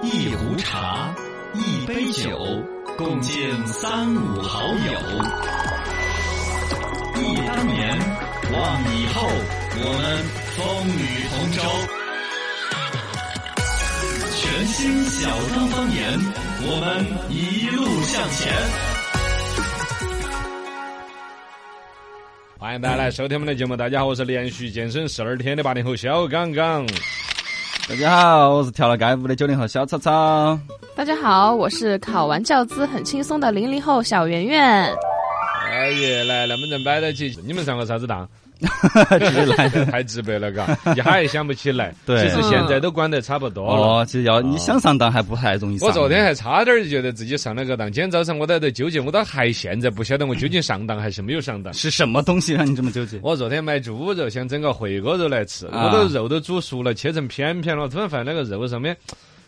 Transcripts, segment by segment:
一壶茶，一杯酒，共敬三五好友。忆当年，望以后，我们风雨同舟。全新小刚方言，我们一路向前。欢迎大家来收听我们的节目。大家好，我是连续健身十二天的八零后小刚刚。大家好，我是跳了街舞的九零后小草草。大家好，我是考完教资很轻松的零零后小圆圆。哎呀，来，能不能摆得起，你们上个啥子当？直接来 太直白了，嘎，一下也想不起来。对其实现在都管得差不多了。哦，其实要你想上当还不太容易上。我昨天还差点儿就觉得自己上了个当，今天早上我都在纠结，我到还现在不晓得我究竟上当还是没有上当。是什么东西让你这么纠结？我昨天买猪肉，想整个回锅肉来吃，啊我都肉都煮熟了，切成片片了，突然发现那个肉上面。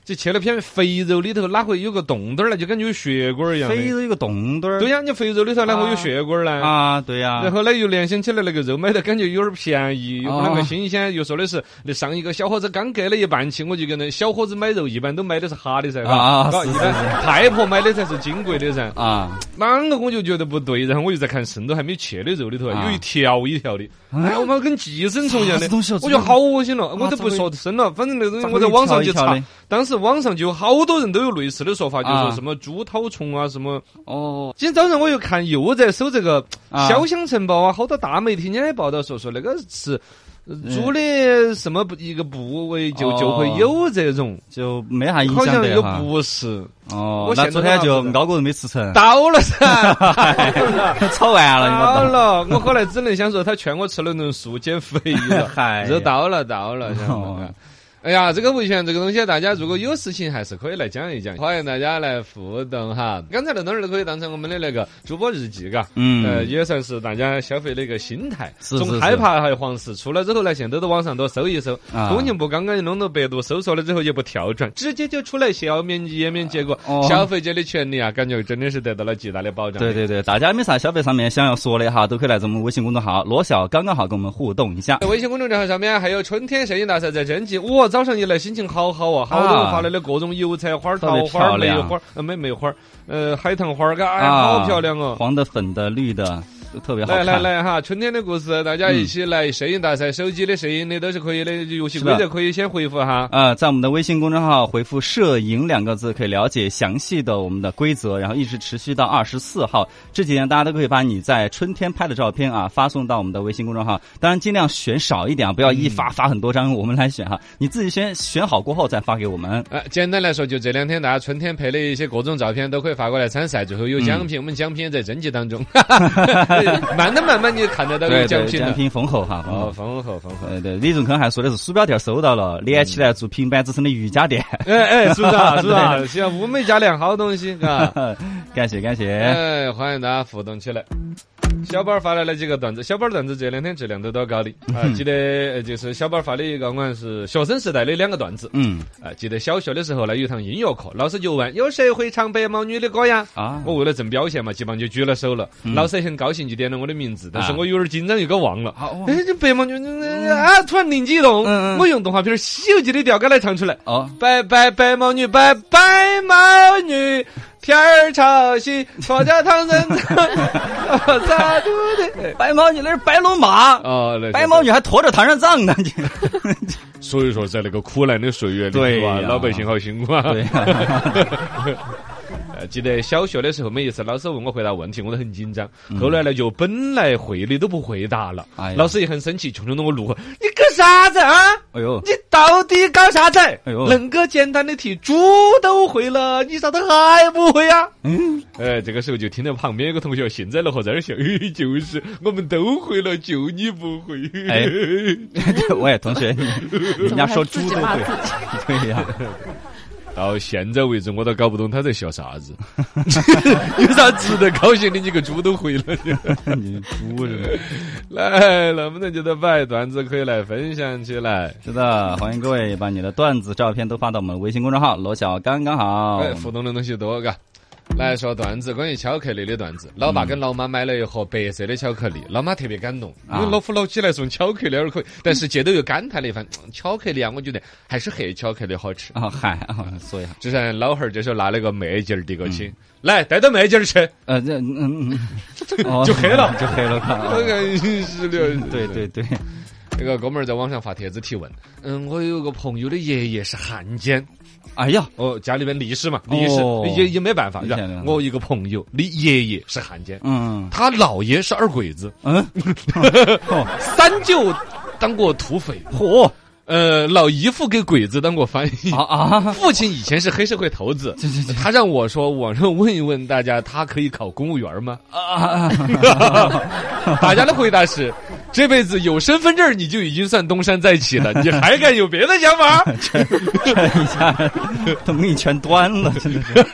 就切了片肥肉里头哪会有个洞洞儿呢？就感觉有血管儿一样。肥肉有个洞洞儿。对呀，你肥肉里头哪会有血管儿呢？啊，对呀。然后呢，又联想起来那个肉买的感觉有点便宜，又不啷个新鲜，又说的是那上一个小伙子刚割了一半期，我就跟那小伙子买肉一般都买的是哈的噻，嘎啊嘎一般太婆买的才是金贵的噻。啊，啷个我就觉得不对，然后我就在看肾都还没切的肉里头啊有一条一条的，哎，我妈跟寄生虫一样的我觉得好恶心了，我都不说深了，反正那个东西我在网上就查当时网上就有好多人都有类似的说法，就说啊。什么猪绦虫啊什么。哦，今天早上我又看又在搜这个啊《潇湘晨报》啊，好多大媒体人也报道说说那个是呃猪的什么一个部位就哦。就会有这种，就没啥影好像又响的哈。不是。哦那昨天就熬锅肉没吃成，倒了噻，炒完了，你到把了，我后来只能想说他劝我吃了顿素减肥了，嗨。这倒了倒了，晓得哦。吗哎呀，这个维权这个东西，大家如果有事情还是可以来讲一讲，欢迎大家来互动哈。刚才那东儿都可以当成我们的那个主播日记，嘎，嗯呃，也算是大家消费的一个心态。是是是从害怕还黄石出来之后呢，现在都在网上多搜一搜，啊工信部刚刚弄到百度搜索了之后也不跳转，直接就出来消免页面，结果哦消费者的权利啊，感觉真的是得到了极大的保障。对对对，大家没啥消费上面想要说的哈，都可以来咱们微信公众号“罗小刚刚好”跟我们互动一下。微信公众账号上面还有春天摄影大赛在征集，哇，早上一来心情好好啊，好多人发来的各种油菜花、桃花、梅花，呃，梅梅花，呃，海棠花，嘎，哎好漂亮哦。黄的、粉的、绿的，都特别好来看。来来哈，春天的故事，大家一起来摄影大赛，手机的摄影的都是可以的，游戏规则可以先回复哈。啊，在我们的微信公众号回复“摄影”两个字，可以了解详细的我们的规则，然后一直持续到二十四号。这几天大家都可以把你在春天拍的照片啊发送到我们的微信公众号，当然尽量选少一点啊，不要一发发很多张，我们来选哈。你自己先选好过后再发给我们。呃，简单来说，就这两天大家春天拍的一些各种照片都可以发过来参赛，最后有奖品，我们奖品也在征集当中。慢的慢慢你看得到有对对，奖品奖。品丰厚哈。丰哦，厚丰厚丰厚。哎，对，李仲坑还说的是鼠标垫收到了，连起来做平板支撑的瑜伽垫。哎哎，是不 是啊？是不是啊？希望物美价廉，好东西，啊。感谢感谢。哎，欢迎大家互动起来。小宝儿发来了几个段子，小宝儿段子这两天质量都多高的啊！记得呃就是小宝儿发的一个，我像是学生时代的两个段子。嗯啊，记得小学的时候呢，有一堂音乐课，老师就问有谁会唱白毛女的歌呀？啊，我为了挣表现嘛，基本上就举了手了。老师很高兴，就点了我的名字，但是啊我有点紧张，又给忘了。好哎，这白毛女啊，突然灵机一动，我用动画片《西游记》的调杆来唱出来。哦，白白白毛女，白白毛女，天儿朝西，佛家唐人咋读的？白毛女那是白龙马，哦，那白毛女还驮着唐三藏呢，你。所以说，在那个苦难的岁月里，对吧呀老百姓好辛苦啊。对呃，记得小学的时候，每一次老师问我回答问题，我都很紧张。嗯后来呢，就本来会的都不回答了哎。老师也很生气，冲着我怒吼：“你搞啥子啊？哎呦，你到底搞啥子？哎呦恁个简单的题，猪都会了，你咋都还不会啊？”嗯，哎，这个时候就听到旁边有个同学幸灾乐祸在那儿笑，嘿就是我们都会了，就你不会。哎喂，同学，你人家说猪都会 对呀，到现在为止，我都搞不懂他在笑啥子，有啥值得高兴的？你个猪都会了。你猪人。来，能不能觉得摆段子可以来分享起来？是的，欢迎各位把你的段子照片都发到我们微信公众号“罗小刚刚好哎，互动的东西多，嘎。来说段子，关于巧克力的段子。老爸跟老妈买了一盒白色的巧克力，老妈特别感动，因为啊老夫老妻来送巧克力而可以，但是接着又感叹了一番，嗯巧克力啊，我觉得还是黑巧克力好吃。啊，嗨，啊所以啊，这时老汉儿这时候拿了个麦劲儿递过去，来带到麦劲儿吃，呃，这嗯 就黑了。就黑了，看啊我看是的，对对对，那个哥们儿在网上发帖子提问，嗯，我有个朋友的爷爷是汉奸，哎呀，哦，家里面历史嘛，历史哦也也没办法，我一个朋友你爷爷是汉奸，嗯。他姥爷是二鬼子，嗯，哦，三舅当过土匪，嚯。呃，老姨父给鬼子当过翻译。啊啊，父亲以前是黑社会头子，他让我说网上问一问大家，他可以考公务员吗？啊啊，大家的回答是：这辈子有身份证你就已经算东山再起了，你还敢有别的想法？这一下都给你全端了，真的是。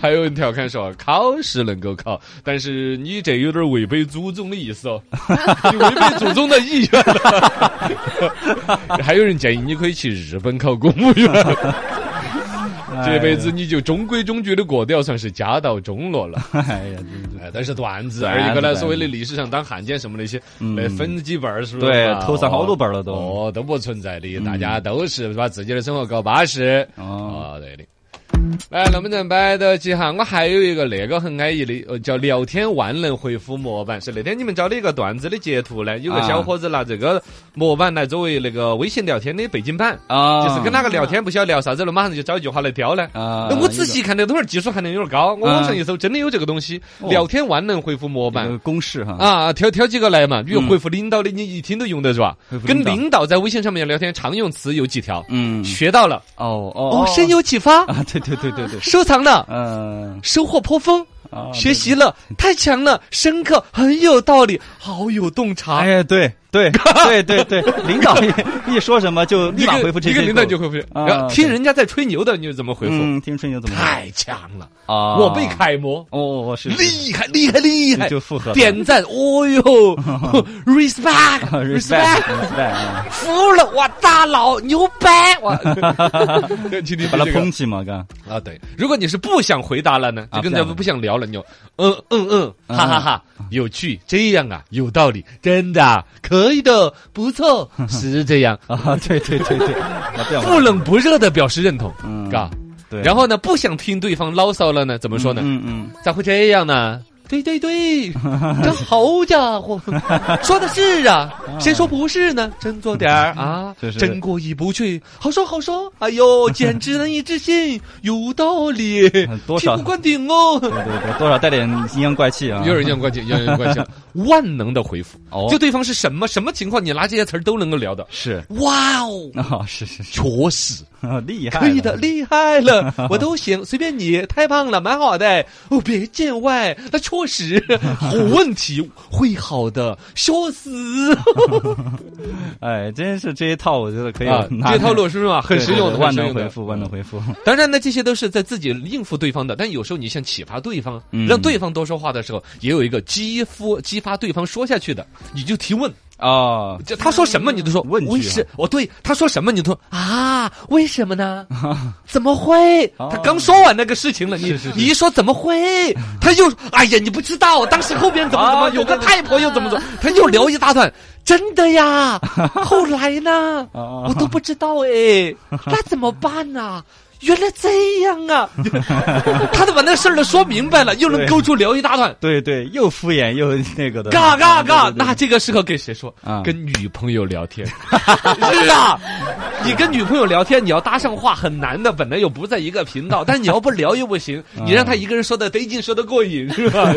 还有人调侃说，考试能够考，但是你这有点违背祖宗的意思哦，你违背祖宗的意愿了。还有人建议你可以去日本考公务员，这辈子你就中规中矩的过掉，算是家道中落了。哎呀，哎，但是段子，段子而一个呢，所谓的历史上当汉奸什么那些，嗯那分几辈儿是不是？对啊头上好多辈儿了都哦，都不存在的，大家都是把自己的生活搞巴适。哦，哦，对的。来，能不能摆到起哈？我还有一个那个很安逸的，呃，叫聊天万能回复模板，是那天你们找的一个段子的截图呢。有个啊小伙子拿这个模板来作为那个微信聊天的背景板，啊，就是跟哪个聊天不晓得聊啥子了，马上就找一句话来雕呢。啊，那我仔细看那东西儿技术含量有点高，我网上一搜，真的有这个东西，哦聊天万能回复模板。公式哈，啊，挑挑几个来嘛，比如嗯回复领导的，你一听都用得着跟领导在微信上面聊天，常用词有几条？嗯，学到了哦哦哦，深有启发，啊，对对对对对，收藏了，嗯，收获颇丰，啊学习了，太强了，深刻，很有道理，好有洞察。哎呀，对对 对对对，领导一一说什么就立马回复这些，一个领导就回复，啊然后听人家在吹牛的，你就怎么回复？嗯，听吹牛怎么太强了，啊？我被楷模。哦，我是厉害，厉害，厉害！就附和点赞，哦哟，respect，respect，respect respect，啊服了，我，大佬牛掰，我。今天把他这个。捧起嘛，干啊，对，如果你是不想回答了呢，就跟咱们不想聊了，你就嗯嗯嗯，哈哈哈，有趣，这样啊，有道理，真的啊可以的，不错，是这样，啊，对对对对，不冷不热的表示认同，嗯嘎。对，然后呢，不想听对方牢骚了呢，怎么说呢？嗯嗯，咋会这样呢？对对对，这好家伙，说的是啊，谁说不是呢？振作点儿啊真过意不去，好说好说，哎呦，简直难以置信，有道理，多少醍醐灌顶哦。对对对，多少带点阴阳怪气啊，有人这样关系，有人这样关系，万能的回复，哦就对方是什么什么情况，你拿这些词儿都能够聊的。是哇哦，啊，是是是，确实。厉害，可以的，，厉害了，我都行，随便你，太胖了，蛮好的。哦，别见外，那确实好问题，会好的，笑死 哎，真是这一套，我觉得可以啊！这套路是吧？很实用的，对对万很实用的能回复，万能。回复，当然呢，这些都是在自己应付对方的，但有时候你想启发对方，嗯让对方多说话的时候，也有一个激发激发对方说下去的，你就提问。啊，就他说什么你都说问句啊为什哦对，他说什么你都说啊为什么呢？怎么会？哦他刚说完那个事情了，你是是是你一说怎么会？他又哎呀你不知道，当时后边怎么 怎么啊有个太婆又怎么怎么，他又聊一大段。真的呀，后来呢？啊我都不知道哎，那怎么办呢？原来这样啊！他都把那事儿都说明白了，又能勾出聊一大段。对对，又敷衍又那个的，嘎嘎嘎！那这个适合给谁说？啊跟女朋友聊天。是啊，你跟女朋友聊天，你要搭上话很难的，本来又不在一个频道，但你要不聊又不行，你让他一个人说的得劲，说的过瘾，是吧？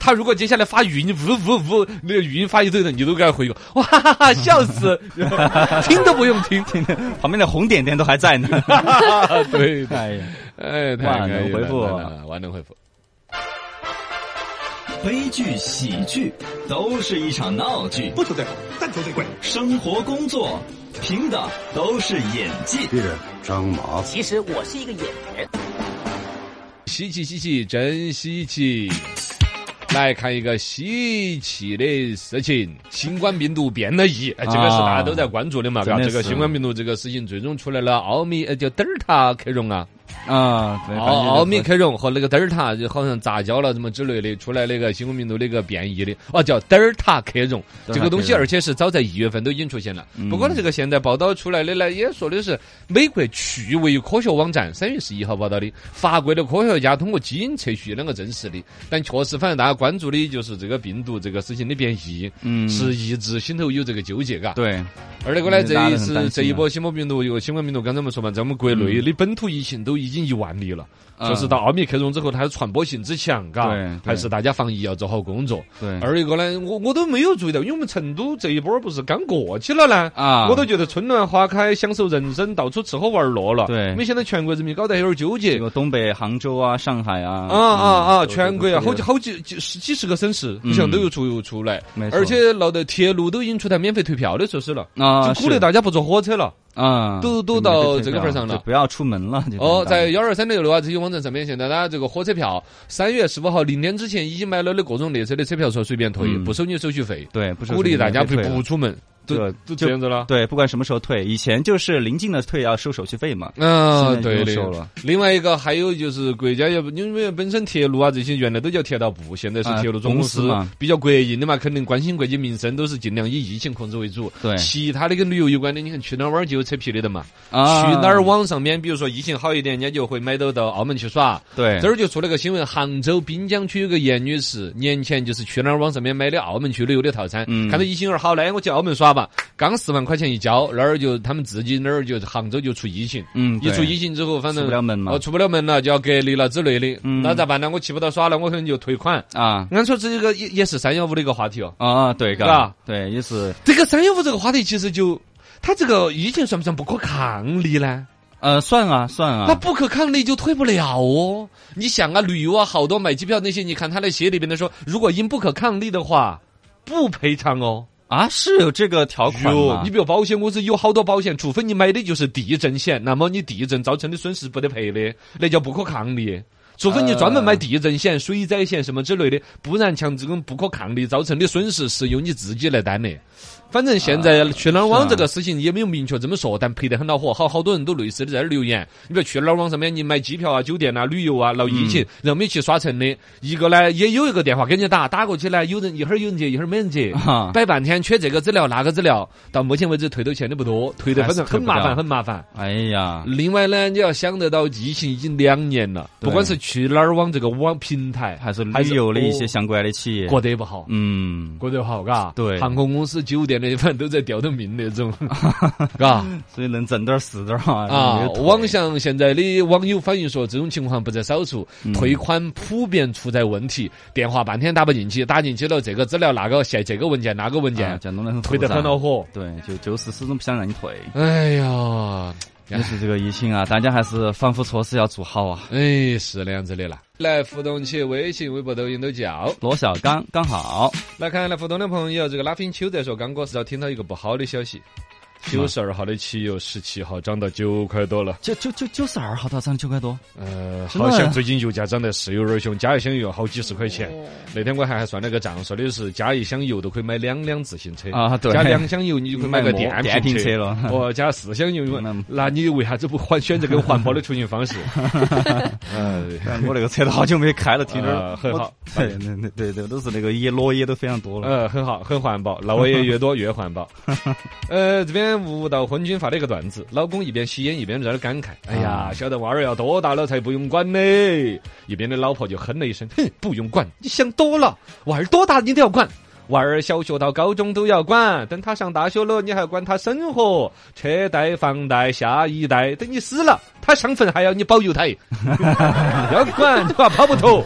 他如果接下来发语音，呜呜呜，那个语音发一堆的，你都该回个，哇哈哈哈，笑死，听都不用听。旁边的红点点都还在呢。对，哎呀，哎，太万能回复万能回复。悲剧、喜剧都是一场闹剧，不求最好，但求最贵。生活、工作凭的都是演技。别人张麻子，其实我是一个演员。稀奇稀奇，真稀奇！来看一个稀奇的事情：新冠病毒变了异，哎，这个是大家都在关注的嘛，嘎、真的这个新冠病毒这个事情最终出来了，奥密呃叫德尔塔克隆啊，啊，对，奥奥密克戎和那个德尔塔就好像杂交了什么之类的，出来那个新冠病毒那个变异的，哦，叫德尔塔克戎这个东西，而且是早在一月份都已经出现了。嗯不过呢，这个现在报道出来的呢，也说的是美国趣味科学网站三月十一号报道的，法国的科学家通过基因测序两个证实的。但确实，反正大家关注的就是这个病毒这个事情的变异，嗯，是一直心头有这个纠结，嘎。对，而那个呢，这一次这一波新冠病毒，有新冠病毒，刚才我们说嘛，在我们国内的本土疫情都已已经一万例了。嗯说是到奥密克戎之后，它的传播性之强，嘎还是大家防疫要做好工作。对，二一个呢，我我都没有注意到，因为我们成都这一波不是刚过去了呢。啊，我都觉得春暖花开，享受人生，到处吃喝玩乐了。对没想到全国人民搞得有点纠结这。个东北杭州啊、上海啊，啊啊啊！嗯全国啊，好几，好几几十几十个省市，好嗯像都有出出来，而且闹得铁路都已经出台免费退票的措施了，啊，就鼓励大家不坐火车了。啊，都都到这个份儿上了就不要出门了。哦，在幺二三六六啊这些网站上面，现在呢这个火车票，三月十五号零点之前已经买了的各种列车的车票说随便退，嗯。不收你手续费，对，鼓励大家不不出门，都这都这样子了。对，不管什么时候退，以前就是临近的退要收手续费嘛，嗯，对的收。了。另外一个还有就是国家也不因为本身铁路啊这些原来都叫铁道部，现在是啊铁路总公司嘛比较国营的嘛，肯定关心国计民生，都是尽量以疫情控制为主。对其他的跟旅游有关的，你看去哪儿玩儿就有扯皮的的嘛。啊，去哪儿网上面，比如说疫情好一点，人家就会买到到澳门去耍。对，这儿就出了个新闻，杭州滨江区有个严女士，年前就是去哪儿网上面买的澳门去旅游的套餐，嗯看到疫情有点好嘞，我去澳门耍吧，刚四万块钱一交，那儿就他们自己那儿就杭州就出疫情，嗯，一出疫情之后，反正出不了门嘛哦，出不了门了，就要隔离了之类的，嗯那咋办呢？我去不到耍了，我可能就退款。啊按说这个也也是三幺五的一个话题哦，啊，对，嘎嘎，对，也是这个三幺五这个话题其实就。它这个疫情算不算不可抗力呢？呃，算啊算啊，那不可抗力就退不了哦。你想啊，旅游啊，好多买机票那些，你看他那协里边的说，如果因不可抗力的话，不赔偿哦。啊是有这个条款，你比如保险公司有好多保险，除非你买的就是地震险，那么你地震造成的损失不得赔的，那叫不可抗力。除非你专门买地震险、水灾险什么之类的，不然像这种不可抗力造成的损失是由你自己来担的。反正现在去哪儿网这个事情也没有明确这么说，但赔得很恼火，好好多人都类似的在这儿留言。你比如去哪儿网上面，你买机票啊、酒店啊、旅游啊，闹疫情，然后没去耍成的。一个呢，也有一个电话给你打，打过去呢，有人一会儿有人接，一会儿没人接，啊摆半天缺这个资料那个资料，到目前为止退到钱的不多，退的反正很麻烦，很麻烦。哎呀，另外呢，你要想得到，疫情已经两年了，不管是去哪儿网这个网平台，还是旅游的一些哦相关的企业，过得也不好。嗯，过得好，嘎，对航空公司、酒店的，反正都在吊着命那种，嘎所以能挣点儿是点儿哈啊网上现在的网友反映说，这种情况不在少数，嗯。退款普遍出在问题，电话半天打不进去，打进去了这个资料那个现这个文件那个文啊件，这样弄得很退得很恼火。对，就就是始终不想让你退。哎呀，也是这个疫情啊，大家还是防护措施要做好啊。哎，是那样子的啦。来互动起，微信、微博、抖音都叫。罗小刚刚好，来看来互动的朋友，这个拉菲秋在说，刚哥是要听到一个不好的消息。九十二号的汽油十七号涨到九块多了，九九九九十二号它涨九块多，呃，好像最近油价涨得是有点凶，加一箱油好几十块钱。那天我还还算了个账，说的是加一箱油都可以买两辆自行车。啊对。加两箱油你就可以买个电电瓶车。车了哦，加四箱油嗯，那你为啥子不环选择更环保的出行方式？嗯，我那个车都好久没开了，听着。呃很好。对对对对对，都是那个叶落叶都非常多了。呃，很好，很环保，老也越多越环保。呃，这边吴道昏君发了一个段子，老公一边吸烟一边在那儿感慨：“哎呀，晓得娃儿要多大了才不用管呢。”一边的老婆就哼了一声：“哼，不用管，你想多了，娃儿多大你都要管。”娃儿小学到高中都要管，等他上大学了，你还要管他生活、车贷、房贷、下一代。等你死了，他上坟还要你保佑他，要管，你怕？跑不脱。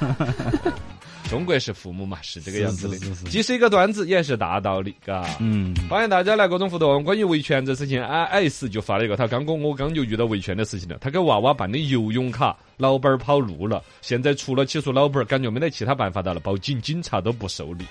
中国式父母嘛，是这个样子的。既是一个段子，也是大道理，嘎。嗯，欢迎大家来各种互动。关于维权这事情，I S 就发了一个，他刚刚我刚就遇到维权的事情了。他给娃娃办的游泳卡，老板儿跑路了，现在除了起诉老板儿，感觉没得其他办法的了，报警，警察都不受理。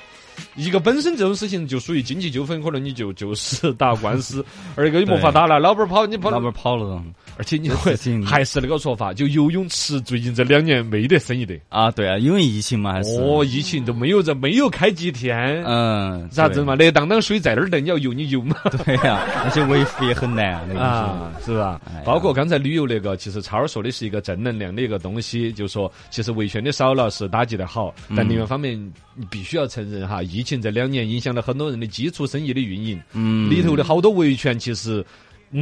一个本身这种事情就属于经济纠纷，可能你就就是 打官司；而一个你没法打了，老板儿跑你跑老板跑了而且你会还是那个说法，就游泳池最近这两年没得生意的。啊，对啊，因为疫情嘛，还是哦，疫情都没有这没有开几天，嗯，咋子嘛？那当当水在那儿等，你要游你游嘛。对？对呀，而且维护也很难啊，那个啊，是吧？包括刚才旅游那个，其实超儿说的是一个正能量的一个东西，就说其实维权的少了是打击的好，嗯但另外一方面你必须要承认哈，疫情这两年影响了很多人的基础生意的运营，嗯里头的好多维权其实。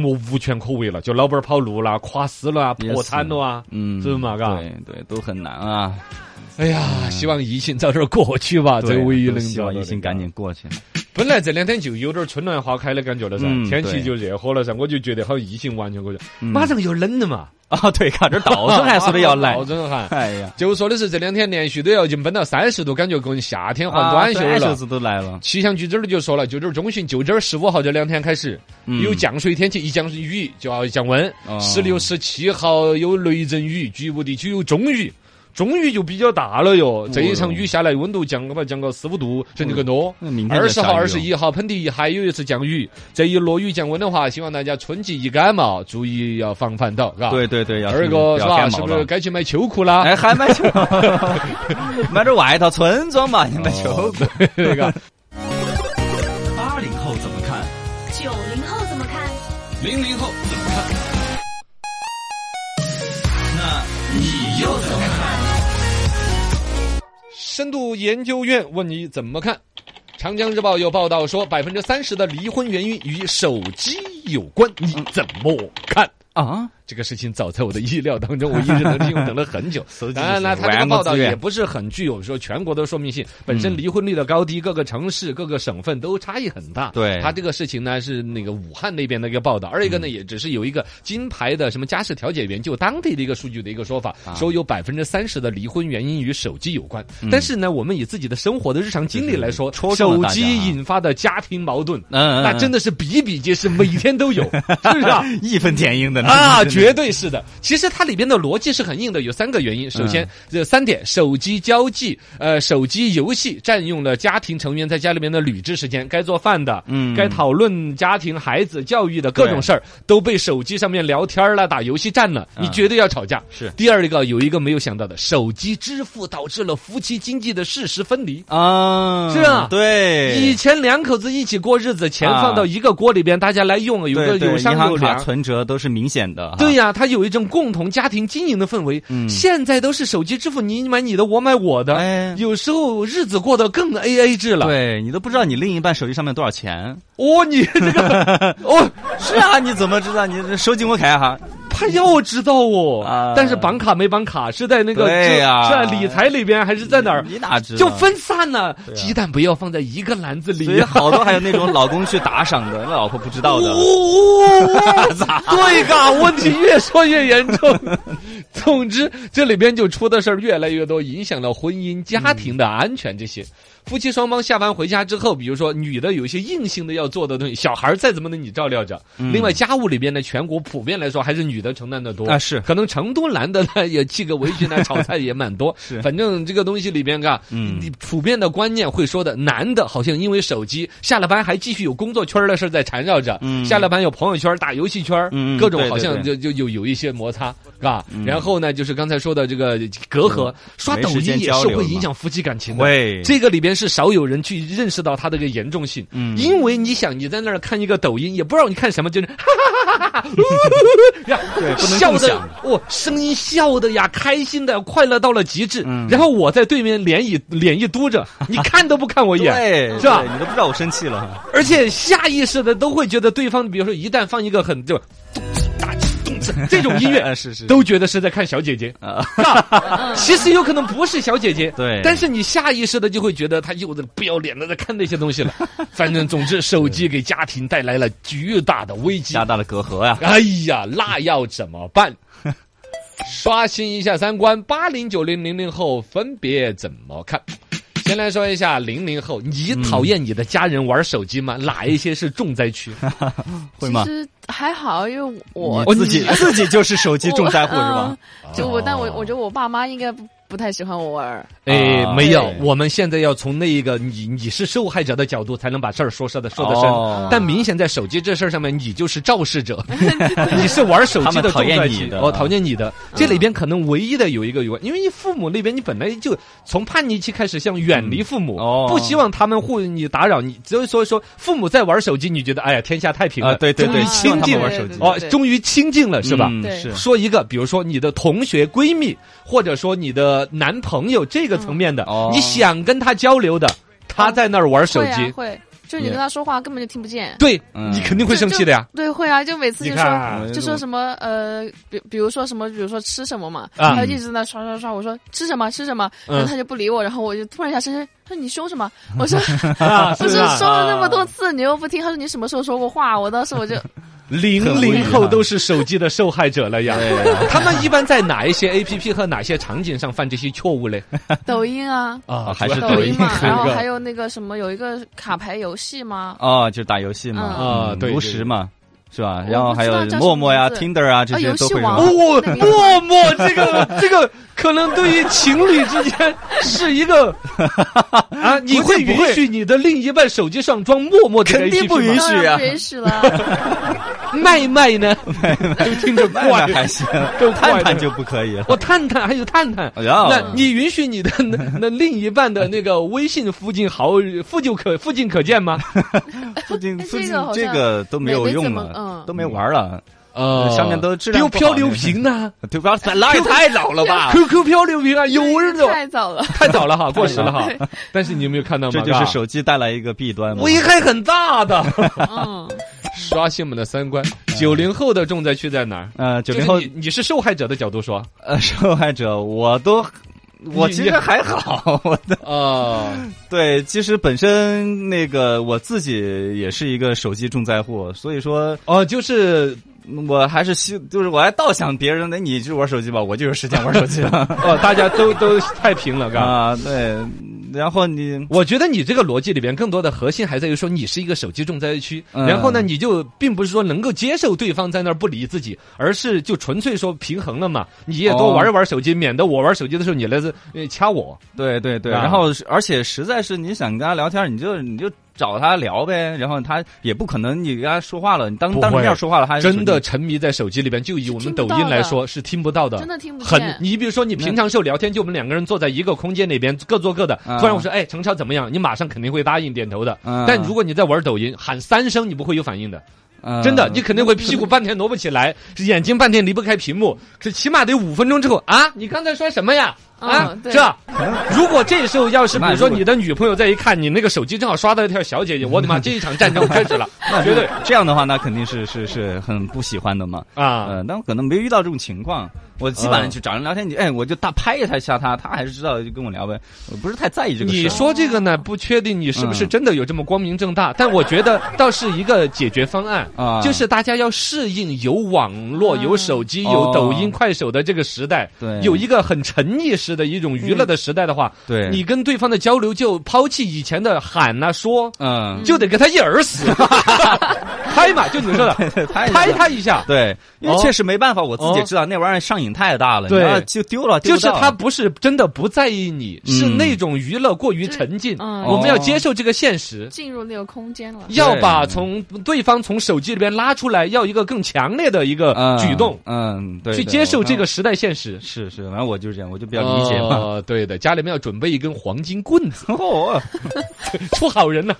我无权可为了，就老板跑路了、垮死了啊、破产了啊，嗯，是嘛？嘎，对对，都很难啊。哎呀，希望疫情早点过去吧，这对唯一能希望疫情赶紧过去。本来这两天就有点春暖花开的感觉了噻，嗯天气就热和了噻，我就觉得好像疫情完全过去，嗯马上又冷了嘛。啊，对，看这倒声还说的要来倒春寒。哎呀，就说的是这两天连续都要已经奔到三十度，感觉跟夏天换短袖了。啊短袖子都来了。气象局这儿就说了，就这儿中旬，就这儿十五号这两天开始嗯有降水天气，一降雨就要降温。哦十六、十七号有雷阵雨，局部地区有中雨。中雨就比较大了哟，这一场雨下来，温度降个吧，降个四五度，甚至更多。二十号、二十一号，盆地还有一次降雨。这一落雨降温的话，希望大家春季一感冒，注意要防范到，嘎。对对对，要二不个是吧？是。不是该去买秋裤啦？哎，还买秋，买点外套春装嘛，你买秋裤。那个八零后怎么看？九零后怎么看？零零后深度研究院问你怎么看？长江日报有报道说，百分之三十的离婚原因与手机有关，你怎么看？啊，这个事情早在我的意料当中，我一直等听，我 等了很久。当然了，他这个报道也不是很具有说全国的说明性。本身离婚率的高低，各个城市、各个省份都差异很大。对他这个事情呢是那个武汉那边的一个报道，二一个呢也只是有一个金牌的什么家事调解员就当地的一个数据的一个说法，啊说有百分之三十的离婚原因与手机有关。但是呢，我们以自己的生活的日常经历来说，手机引发的家庭矛盾，嗯，那真的是比比皆是，每天都有，是不是啊？义愤填膺的呢啊，绝对是的。其实它里边的逻辑是很硬的，有三个原因。首先，这三点：手机交际、呃，手机游戏占用了家庭成员在家里面的理智时间，该做饭的，嗯该讨论家庭、孩子教育的各种事儿，都被手机上面聊天了、打游戏占了，你嗯绝对要吵架。是第二个，有一个没有想到的，手机支付导致了夫妻经济的事实分离。啊，是啊对，以前两口子一起过日子，钱啊放到一个锅里边，大家来用，有个有商银行卡有量。存折都是明显的哈，对呀、它有一种共同家庭经营的氛围。嗯现在都是手机支付，你买你的，我买我的。哎有时候日子过得更 A A 制了。，对你都不知道你另一半手机上面多少钱。哦，你这个，哦，是啊，你怎么知道？你这手机我看哈，他要知道哦。啊但是绑卡没绑卡，是在那个对呀是在理财里边还是在哪儿？你哪知道？就分散了，啊鸡蛋不要放在一个篮子里所以好多还有那种老公去打赏的，那老婆不知道的。哦，对嘎，问题越说越严重。总之，这里边就出的事儿越来越多，影响了婚姻、家庭的安全这些。夫妻双方下班回家之后，比如说女的有一些硬性的要做的东西，小孩儿再怎么能你照料着。另外，家务里边呢，全国普遍来说还是女的承担的多。啊是。可能成都男的呢也系个围裙呢，炒菜也蛮多。是。反正这个东西里边嘎，嗯。你普遍的观念会说的，男的好像因为手机下了班还继续有工作圈的事在缠绕着，嗯。下了班有朋友圈、打游戏圈，嗯各种好像就对。就有有一些摩擦，嘎。然后呢，就是刚才说的这个隔阂，刷抖音也是会影响夫妻感情的。喂，这个里边是少有人去认识到它的这个严重性，嗯。因为你想你在那儿看一个抖音，也不知道你看什么，就是 哈哈哈哈哈，呀，对不能笑的。哦，声音笑的呀，开心的，快乐到了极致。嗯。然后我在对面脸一脸一嘟着，你看都不看我一眼，对，是吧？对你都不知道我生气了。而且下意识的都会觉得对方，比如说一旦放一个很就 这种音乐，啊是是都觉得是在看小姐姐。啊，啊，其实有可能不是小姐姐，对但是你下意识的就会觉得他又在不要脸的在看那些东西了。反正总之，手机给家庭带来了巨大的危机加。大了隔阂呀。哎呀，那要怎么办？刷新一下三观，八零、九零、零零后分别怎么看？先来说一下零零后，你讨厌你的家人玩手机吗？哪一些是重灾区？会吗其？实还好，因为我我自己自己就是手机重灾户 是吧？嗯就我，但我我觉得我爸妈应该不不太喜欢我玩儿。哎，啊。没有，我们现在要从那一个你你是受害者的角度才能把事儿说说的说得深。哦。但明显在手机这事儿上面，你就是肇事者，你是玩手机的重他们讨厌灾区哦，你的。啊讨厌你的。这里边可能唯一的有一个有，因为你父母那边你本来就从叛逆期开始想远离父母，不希望他们互你打扰你，所以说说父母在玩手机，你觉得哎呀天下太平了，啊，对对对，终于希望他亲近了们玩手机。哦，终于亲近了是吧？是。说一个，比如说你的同学、闺蜜，或者说你的男朋友这个层面的，哦你想跟他交流的，他在那儿玩手会啊机，会，就你跟他说话根本就听不见。对、嗯你肯定会生气的呀。对，会啊，就每次就说就说什么呃，比比如说什么，比如说吃什么嘛，啊他一直在那刷刷刷。我说吃什么吃什么，然后他就不理我，然后我就突然一下生气，他说你凶什么？我说啊，我说是说了那么多次，你又不听。他说你什么时候说过话？我当时我就零零后都是手机的受害者了呀。他们一般在哪一些 A P P 和哪些场景上犯这些错误嘞？抖音啊，啊还是抖音嘛，然后还有那个什么，有一个卡牌游戏吗？哦，就打游戏嘛，啊嗯对对炉石嘛，是吧？然后还有陌陌呀、Tinder 啊这啊些都会游戏王用。哦，陌陌这个这个可能对于情侣之间是一个 啊，你会允许你的另一半手机上装陌陌这个肯定不允许啊不允许了。麦麦呢？就听着那怪那还行，更 怪的探探就不可以了。我探探还有探探。哎呀那你允许你的那那另一半的那个微信附近好附近可附近可见吗？附近哎附近这个这个都没有用了嗯，都没玩了。呃上面都质量丢漂流瓶呢对吧？那也太早了吧！？QQ 漂流瓶啊，有人的太早了。太早了哈，过时了哈。但是你有没有看到吗？这就是手机带来一个弊端嘛。危害很大的，嗯，刷新我们的三观。九零后的重灾区在哪儿？呃，九零后你你是受害者的角度说呃受害者，我都我其实还好，我的啊，对，其实本身那个我自己也是一个手机重灾户，所以说哦，就是我还是希，就是我还倒想别人，那你就玩手机吧，我就有时间玩手机了哦，大家都都太平了，嘎。啊，对，然后你我觉得你这个逻辑里边更多的核心还在于说你是一个手机重灾区，嗯。然后呢，你就并不是说能够接受对方在那儿不理自己，而是就纯粹说平衡了嘛，你也多哦。玩一玩手机，免得我玩手机的时候你来这呃掐我。对对对，啊然后而且实在是你想跟他聊天，你就你就找他聊呗，然后他也不可能你跟他说话了，你当当着面说话了，他真的沉迷在手机里边，就以我们抖音来说是听不到的，真的听不很。你比如说，你平常时候聊天，就我们两个人坐在一个空间里边，各做各的。啊突然我说：“哎，程超怎么样？”你马上肯定会答应点头的。嗯但如果你在玩抖音，喊三声，你不会有反应的。嗯真的，你肯定会屁股半天挪不起来，眼睛半天离不开屏幕。这起码得五分钟之后啊，你刚才说什么呀？啊，这，如果这时候要是 比如说你的女朋友再一看你那个手机正好刷到一条小姐姐，我的妈，这一场战争开始了，绝对。这样的话，那肯定是是是很不喜欢的嘛。啊。呃，但我可能没遇到这种情况，我基本上去找人聊天，你哎，我就大拍一下他，他还是知道就跟我聊呗，我不是太在意这个事。你说这个呢，不确定你是不是真的有这么光明正大，但我觉得倒是一个解决方案啊。就是大家要适应有网络、嗯有手机、哦有抖音、快手的这个时代，对。有一个很沉溺式的一种娱乐的时代的话，对你跟对方的交流就抛弃以前的喊呐、说，嗯，就得给他一耳死，拍嘛，就你说的，拍拍他一下。对，因为哦确实没办法，我自己哦知道那玩意儿上瘾太大了，对就丢了，就是他不是真的不在意你，是嗯那种娱乐过于沉浸。嗯我们要接受这个现实。进入那个空间了。要把从对方从手机里边拉出来，要一个更强烈的一个嗯举动，嗯，对，去接受这。个时代现实。是是，反正我就是这样，我就比较理解嘛。哦，对的，家里面要准备一根黄金棍子，哦，出好人了，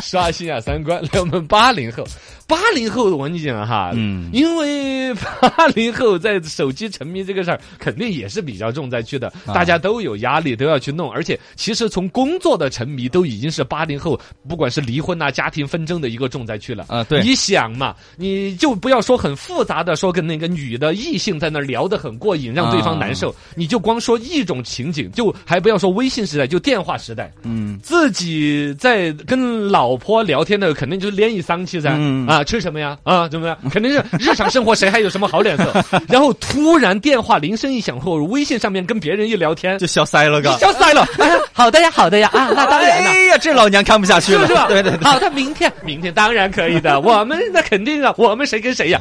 刷新啊三观。来，我们八零后，八零后我跟你讲哈，嗯。因为八零后在手机沉迷这个事儿，肯定也是比较重灾区的，啊。大家都有压力，都要去弄，而且其实从工作的沉迷都已经是八零后，不管是离婚啊、家庭纷争的一个重灾区了。啊对。你想嘛，你就不要说很复杂的，说跟那个女的异性在那儿聊得很过瘾，让对方难受，你就光说一种情景，就还不要说微信时代，就电话时代。嗯，自己在跟老婆聊天的，肯定就是联谊桑气噻，嗯。啊，啊，吃什么呀？啊，怎么样？肯定是日常生活，谁还有什么好脸色？然后突然电话铃声一响，或微信上面跟别人一聊天，就消塞了个。消塞了。好的呀，好的呀，啊，那当然了。哎呀，这老娘看不下去了，是吧？对对对，好的，明天，明天当然可以的。我们那肯定啊，我们谁跟谁呀？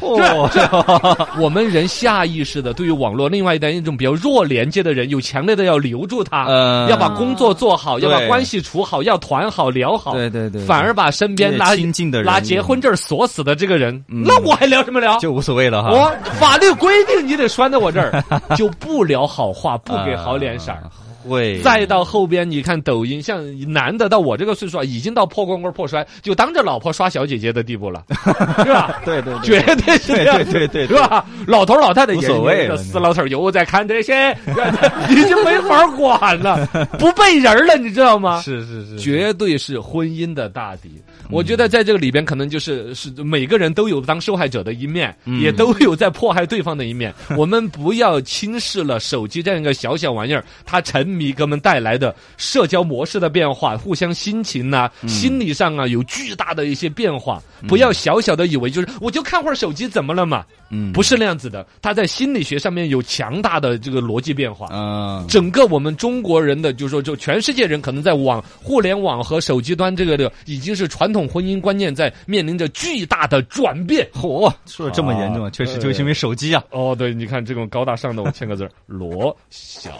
是吧？是我们人下意识的对于网络另外的一种比较弱连接的人，有强烈的要留住他，嗯要把工作做好，要把关系处好，要团好聊好。对对对反而把身边越拿亲近的人拿结婚证锁死的这个人，嗯那我还聊什么聊？就无所谓了哈。我法律规定你得拴在我这儿，就不聊好话，不给好脸色儿。啊 会再到后边，你看抖音，像男的到我这个岁数啊，已经到破光棍破摔，就当着老婆刷小姐姐的地步了，是吧？对对对绝对是这样，对对对对是吧？老头老太太也无所谓死老头又在看这些，已经没法管了，不背人了，你知道吗？是是是，绝对是婚姻的大敌。我觉得在这个里边，可能就是是每个人都有当受害者的一面，也都有在迫害对方的一面。我们不要轻视了手机这样一个小小玩意儿，它沉迷哥们带来的社交模式的变化，互相心情呐、心理上啊有巨大的一些变化。不要小小的以为就是我就看会儿手机怎么了嘛？嗯不是那样子的，他在心理学上面有强大的这个逻辑变化。嗯整个我们中国人的，就是说，就全世界人可能在网、互联网和手机端这个的，已经是传统婚姻观念在面临着巨大的转变。嚯，说的这么严重，啊确实就是因为手机啊。哦，对，你看这种高大上的，我签个字儿，罗小